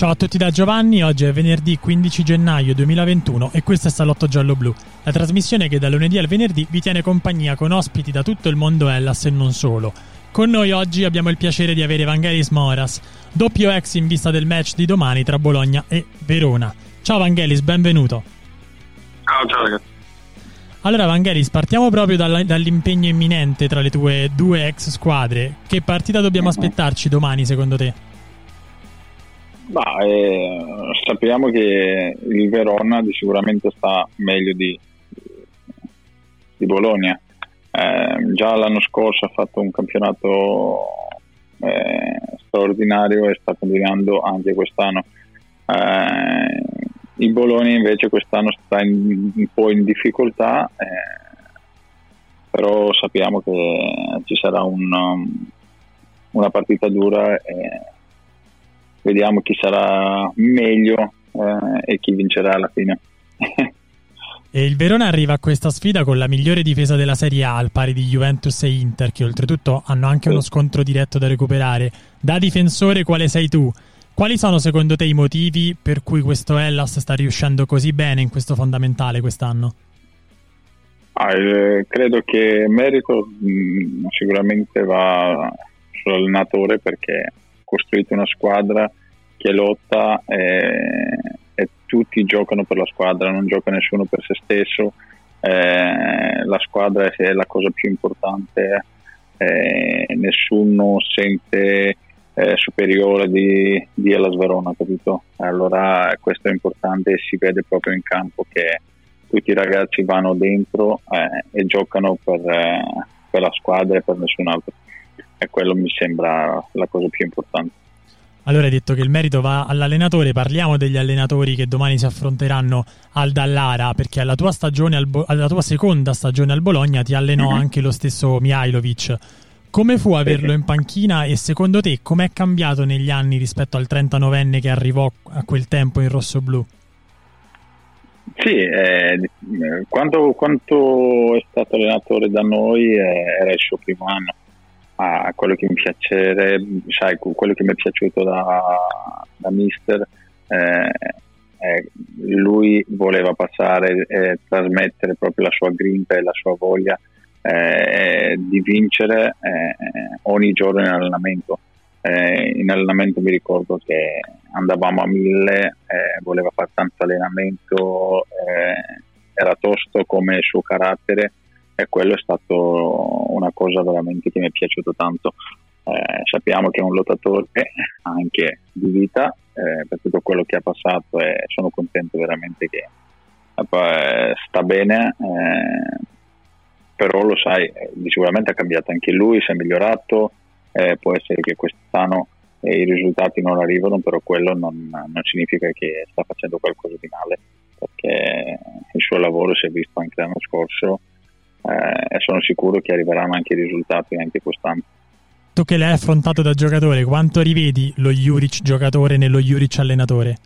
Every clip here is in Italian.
Ciao a tutti da Giovanni, oggi è venerdì 15 gennaio 2021 e questo è Salotto Giallo Blu, la trasmissione che da lunedì al venerdì vi tiene compagnia con ospiti da tutto il mondo Hellas e non solo. Con noi oggi abbiamo il piacere di avere Vangelis Moras, doppio ex in vista del match di domani tra Bologna e Verona. Ciao Vangelis, benvenuto. Ciao, ciao ragazzi. Allora Vangelis, partiamo proprio dall'impegno imminente tra le tue due ex squadre. Che partita dobbiamo aspettarci domani secondo te? Ma, eh, sappiamo che il Verona sicuramente sta meglio di, di Bologna. Eh, già l'anno scorso ha fatto un campionato eh, straordinario e sta continuando anche quest'anno. Eh, il Bologna invece quest'anno sta in, un po' in difficoltà, eh, però sappiamo che ci sarà un, una partita dura. E, vediamo chi sarà meglio eh, e chi vincerà alla fine. E il Verona arriva a questa sfida con la migliore difesa della Serie A al pari di Juventus e Inter, che oltretutto hanno anche uno scontro diretto da recuperare. Da difensore, quale sei tu? Quali sono secondo te i motivi per cui questo Hellas sta riuscendo così bene in questo fondamentale quest'anno? Ah, eh, credo che merito mh, sicuramente va sull'allenatore perché ha costruito una squadra che lotta e, e, tutti giocano per la squadra, non gioca nessuno per se stesso, eh, la squadra è la cosa più importante, eh, nessuno sente eh, superiore di, di Elas Verona, capito? Allora questo è importante e si vede proprio in campo che tutti i ragazzi vanno dentro eh, e giocano per, eh, per la squadra e per nessun altro e quello mi sembra la cosa più importante. Allora hai detto che il merito va all'allenatore, parliamo degli allenatori che domani si affronteranno al Dallara, perché alla tua, stagione, alla tua seconda stagione al Bologna ti allenò mm-hmm. anche lo stesso Mihailovic. Come fu averlo in panchina e secondo te com'è cambiato negli anni rispetto al 39enne che arrivò a quel tempo in rosso-blu? Sì, eh, quando, quando, è stato allenatore da noi eh, era il suo primo anno a quello che mi piacerebbe, sai, quello che mi è piaciuto da, da Mister, eh, eh, lui voleva passare e trasmettere proprio la sua grinta e la sua voglia eh, di vincere eh, ogni giorno in allenamento. Eh, in allenamento mi ricordo che andavamo a mille, eh, voleva fare tanto allenamento, era tosto come il suo carattere e quello è stato una cosa veramente che mi è piaciuto tanto. Eh, sappiamo che è un lottatore anche di vita eh, per tutto quello che ha passato e sono contento veramente che eh, sta bene, eh, però lo sai, eh, sicuramente ha cambiato anche lui, si è migliorato, eh, può essere che quest'anno i risultati non arrivano, però quello non, non significa che sta facendo qualcosa di male, perché il suo lavoro si è visto anche l'anno scorso eh, e sono sicuro che arriveranno anche i risultati anche quest'anno. Tu che l'hai affrontato da giocatore, quanto rivedi lo Juric giocatore nello Juric allenatore?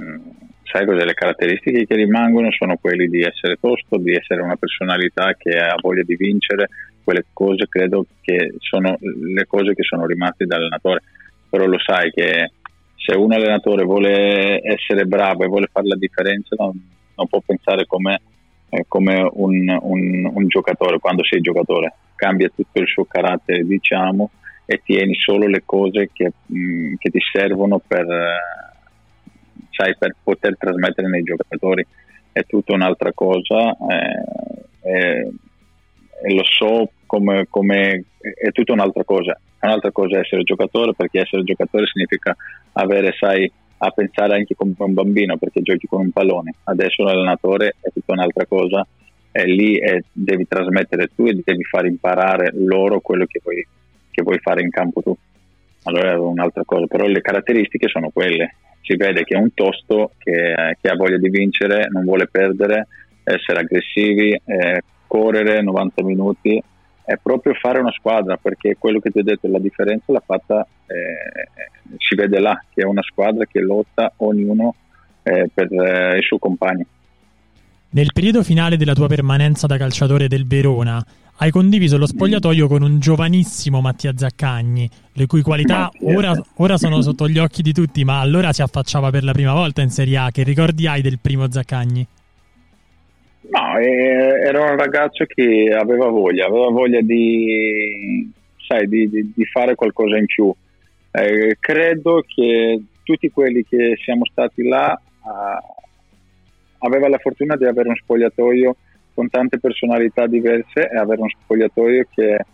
Mm, sai cos'è? Le caratteristiche che rimangono sono quelle di essere tosto, di essere una personalità che ha voglia di vincere, quelle cose credo che sono le cose che sono rimaste dall'allenatore, però lo sai che se un allenatore vuole essere bravo e vuole fare la differenza non, non può pensare come eh, come un, un, un, giocatore, quando sei giocatore, cambia tutto il suo carattere, diciamo, e tieni solo le cose che, mh, mm, che ti servono per, sai, per, poter trasmettere nei giocatori. È tutta un'altra cosa. Eh, è, e lo so come, come, è tutta un'altra cosa. Un'altra cosa è essere giocatore, perché essere giocatore significa avere, sai, a pensare anche come un bambino, perché giochi con un pallone. Adesso l'allenatore è tutta un'altra cosa, e lì è, devi trasmettere tu e devi far imparare loro quello che vuoi, che vuoi fare in campo tu. Allora è un'altra cosa, però le caratteristiche sono quelle. Si vede che è un tosto che, che ha voglia di vincere, non vuole perdere, essere aggressivi, eh, correre 90 minuti è proprio fare una squadra perché quello che ti ho detto la differenza l'ha fatta eh, si vede là che è una squadra che lotta ognuno eh, per eh, il suo compagno nel periodo finale della tua permanenza da calciatore del Verona hai condiviso lo spogliatoio con un giovanissimo Mattia Zaccagni, le cui qualità ora, ora, sono sotto gli occhi di tutti, ma allora si affacciava per la prima volta in Serie A. Che ricordi hai del primo Zaccagni? No, era un ragazzo che aveva voglia, aveva voglia di, sai, di, di, di fare qualcosa in più. Eh, credo che tutti quelli che siamo stati là eh, aveva la fortuna di avere un spogliatoio con tante personalità diverse e avere uno spogliatoio che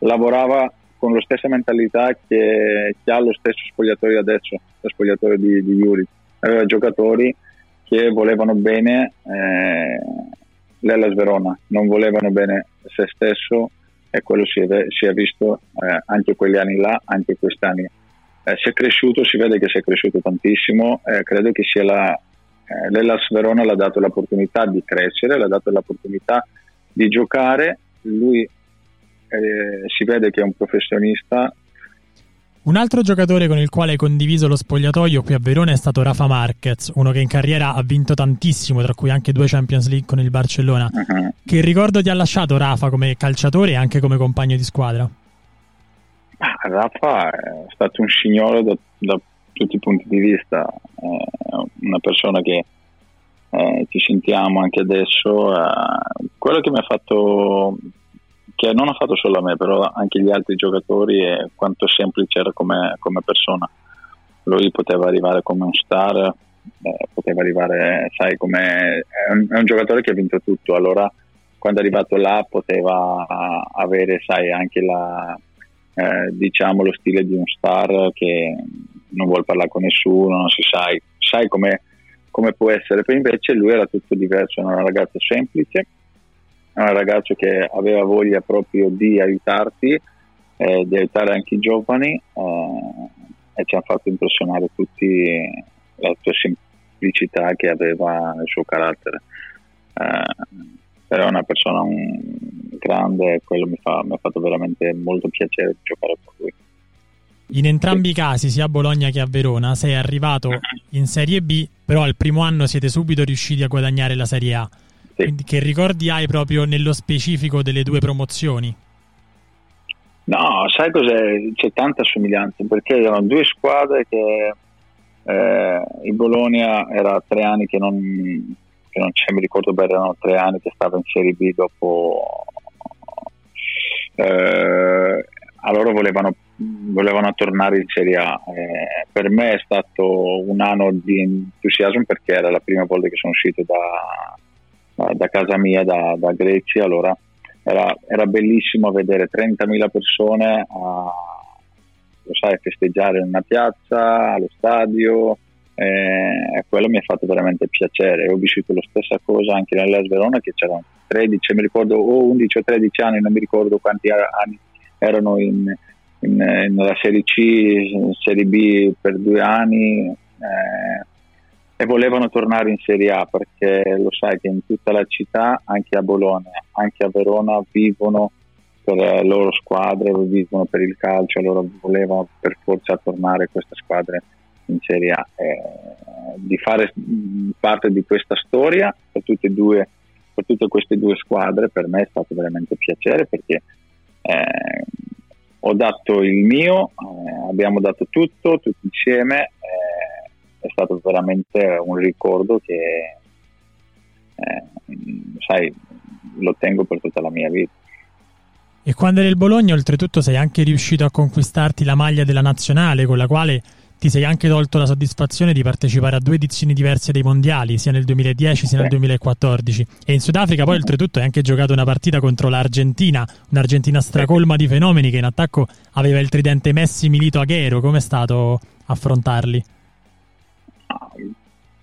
lavorava con la stessa mentalità che, che ha lo stesso spogliatoio adesso, lo spogliatoio di, di Yuri. Aveva giocatori che volevano bene eh, l'Ellas Verona, non volevano bene se stesso e quello si è, si è visto eh, anche quegli anni là, anche quest'anni. Eh, si è cresciuto, si vede che si è cresciuto tantissimo, eh, credo che sia la, eh, l'Ellas Verona l'ha dato l'opportunità di crescere, l'ha dato l'opportunità di giocare, lui eh, si vede che è un professionista, un altro giocatore con il quale hai condiviso lo spogliatoio qui a Verona è stato Rafa Marquez, uno che in carriera ha vinto tantissimo, tra cui anche due Champions League con il Barcellona. Uh-huh. Che ricordo ti ha lasciato Rafa come calciatore e anche come compagno di squadra? Ah, Rafa è stato un signore da, da, tutti i punti di vista, è una persona che eh, ci sentiamo anche adesso. Eh, quello che mi ha fatto che non ha fatto solo a me, però anche gli altri giocatori e quanto semplice era come, come persona. Lui poteva arrivare come un star, eh, poteva arrivare, sai, come è un, è un, giocatore che ha vinto tutto, allora quando è arrivato là poteva avere, sai, anche la, eh, diciamo lo stile di un star che non vuole parlare con nessuno, non si sa, sai come, come può essere, poi invece lui era tutto diverso, era un ragazzo semplice è un ragazzo che aveva voglia proprio di aiutarti, eh, di aiutare anche i giovani eh, e ci ha fatto impressionare tutti la sua semplicità che aveva nel suo carattere. Eh, però è una persona un, grande e quello mi, fa, mi ha fatto veramente molto piacere giocare con lui. In entrambi i casi, sia a Bologna che a Verona, sei arrivato in Serie B, però al primo anno siete subito riusciti a guadagnare la Serie A. Quindi che ricordi hai proprio nello specifico delle due promozioni? No, sai cos'è? C'è tanta somiglianza perché erano due squadre che eh, il Bologna era tre anni che non, che non c'è, mi ricordo bene, erano tre anni che stava in Serie B dopo. Eh, allora volevano, volevano, tornare in Serie A. Eh, per me è stato un anno di entusiasmo perché era la prima volta che sono uscito da, da casa mia, da, da Grecia, allora era, era, bellissimo vedere 30.000 persone a sai, festeggiare in una piazza, allo stadio, eh, quello mi ha fatto veramente piacere. Ho vissuto la stessa cosa anche nell'Es Verona che c'erano 13, mi ricordo o 11 o 13 anni, non mi ricordo quanti anni erano in, in, nella Serie C, Serie B per due anni. Eh, e volevano tornare in Serie A perché lo sai che in tutta la città, anche a Bologna, anche a Verona, vivono per le loro squadre, vivono per il calcio, allora volevano per forza tornare queste squadre in Serie A. Eh, di fare parte di questa storia per tutte, due, per tutte, queste due squadre per me è stato veramente piacere perché eh, ho dato il mio, eh, abbiamo dato tutto, tutti insieme eh, è stato veramente un ricordo che, eh, sai, lo tengo per tutta la mia vita. E quando eri il Bologna, oltretutto, sei anche riuscito a conquistarti la maglia della nazionale, con la quale ti sei anche tolto la soddisfazione di partecipare a due edizioni diverse dei mondiali, sia nel 2010 sia nel 2014. E in Sudafrica poi oltretutto hai anche giocato una partita contro l'Argentina, un'Argentina stracolma di fenomeni che in attacco aveva il tridente Messi, Milito, Aguero. Com'è stato affrontarli?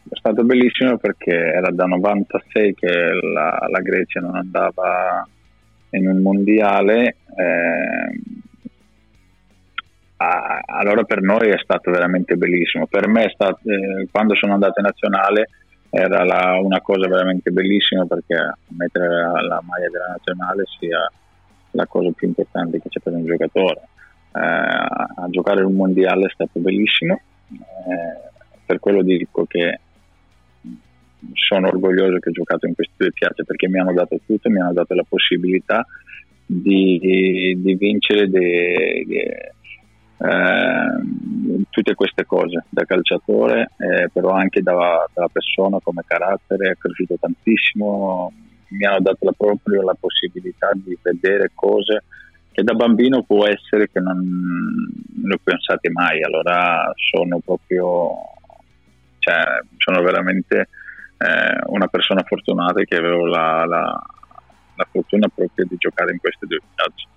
È stato bellissimo perché era da 96 che la, la Grecia non andava in un mondiale. Eh, allora per noi è stato veramente bellissimo. Per me, stato, eh, quando sono andato in nazionale, era la, una cosa veramente bellissima perché mettere la, la, maglia della nazionale sia la cosa più importante che c'è per un giocatore. Eh, a giocare un mondiale è stato bellissimo, eh, per quello dico che sono orgoglioso che ho giocato in queste due piazze perché mi hanno dato tutto, mi hanno dato la possibilità di, di vincere de, de, eh, tutte queste cose da calciatore, eh, però anche da, da, persona come carattere, è cresciuto tantissimo, mi hanno dato la, proprio la possibilità di vedere cose che da bambino può essere che non, non ho pensate mai, allora sono proprio, cioè, sono veramente eh, una persona fortunata che avevo la, la, la, fortuna proprio di giocare in queste due viaggi.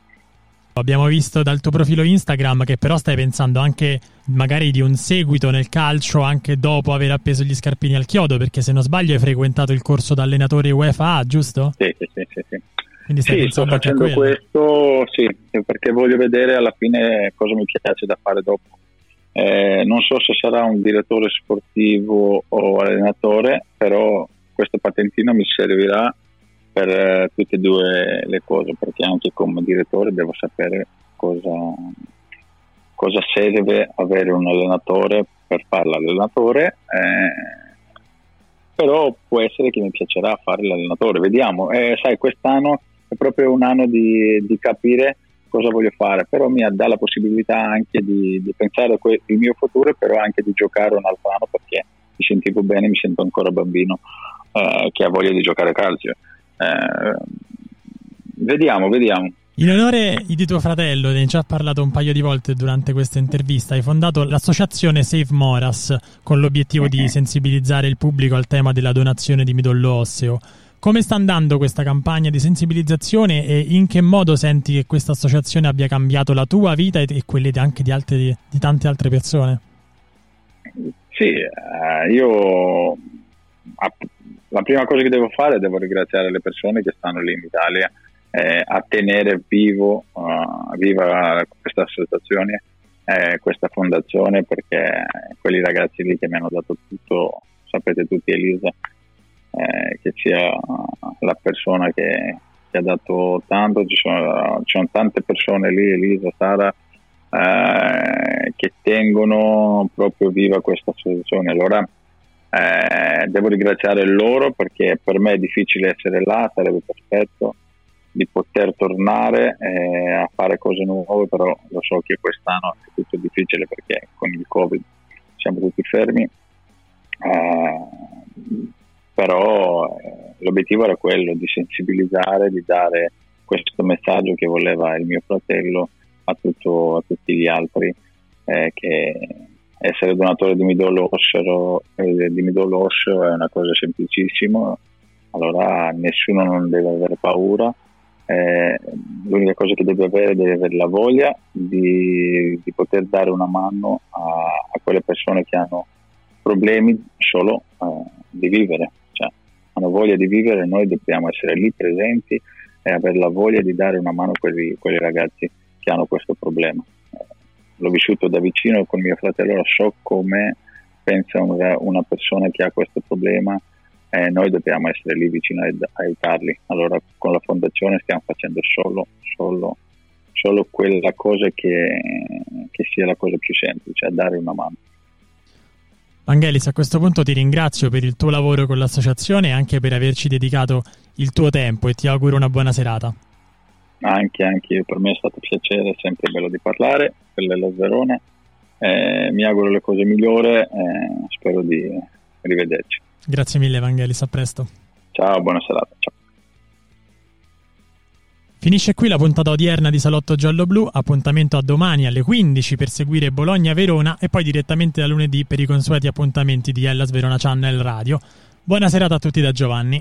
Abbiamo visto dal tuo profilo Instagram che però stai pensando anche magari di un seguito nel calcio anche dopo aver appeso gli scarpini al chiodo, perché se non sbaglio hai frequentato il corso da allenatore UEFA, giusto? Sì, sì, sì. sì, sì. Quindi stai sì, sto facendo questo, sì, perché voglio vedere alla fine cosa mi piace da fare dopo eh, non so se sarà un direttore sportivo o allenatore, però questo patentino mi servirà per eh, tutte e due le cose, perché anche come direttore devo sapere cosa, cosa serve avere un allenatore per fare l'allenatore. Eh, però può essere che mi piacerà fare l'allenatore, vediamo. Eh, sai, quest'anno è proprio un anno di, di capire cosa voglio fare, però mi dà la possibilità anche di, di pensare al mio futuro, però anche di giocare un altro anno perché mi sentivo bene, mi sento ancora bambino eh, che ha voglia di giocare a calcio. Eh, vediamo, vediamo. In onore di tuo fratello, ne hai già parlato un paio di volte durante questa intervista, hai fondato l'associazione Save Moras con l'obiettivo di sensibilizzare il pubblico al tema della donazione di midollo osseo. Come sta andando questa campagna di sensibilizzazione e in che modo senti che questa associazione abbia cambiato la tua vita e quelle anche di, altre, di tante altre persone? Sì, eh, io la prima cosa che devo fare è devo ringraziare le persone che stanno lì in Italia eh, a tenere vivo, uh, viva questa associazione, eh, questa fondazione perché quelli ragazzi lì che mi hanno dato tutto, sapete tutti Elisa, eh, che sia la persona che, che, ha dato tanto, ci sono, ci sono tante persone lì, Elisa, Sara, eh, che tengono proprio viva questa associazione. Allora eh, devo ringraziare loro perché per me è difficile essere là, sarebbe perfetto di poter tornare eh, a fare cose nuove, però lo so che quest'anno è tutto difficile perché con il Covid siamo tutti fermi. Uh, però eh, l'obiettivo era quello di sensibilizzare, di dare questo messaggio che voleva il mio fratello a, tutto, a tutti gli altri, eh, che essere donatore di midollo osseo, eh, di midollo osseo è una cosa semplicissima, allora nessuno non deve avere paura, eh, l'unica cosa che deve avere deve avere la voglia di, di poter dare una mano a, a, quelle persone che hanno problemi solo eh, di vivere hanno voglia di vivere, noi dobbiamo essere lì presenti e avere la voglia di dare una mano a quelli, quelli ragazzi che hanno questo problema. L'ho vissuto da vicino con mio fratello, so come pensa una, persona che ha questo problema e noi dobbiamo essere lì vicino ad aiutarli. Allora con la fondazione stiamo facendo solo, solo, solo quella cosa che, che sia la cosa più semplice, dare una mano. Vangelis, a questo punto ti ringrazio per il tuo lavoro con l'associazione e anche per averci dedicato il tuo tempo e ti auguro una buona serata. Anche, anche per me è stato un piacere, è sempre bello di parlare per l'Ella Verona. Eh, mi auguro le cose migliori e eh, spero di rivederci. Grazie mille Vangelis, a presto. Ciao, buona serata. Ciao. Finisce qui la puntata odierna di Salotto Giallo Blu, appuntamento a domani alle 15 per seguire Bologna-Verona e poi direttamente da lunedì per i consueti appuntamenti di Hellas Verona Channel Radio. Buona serata a tutti da Giovanni.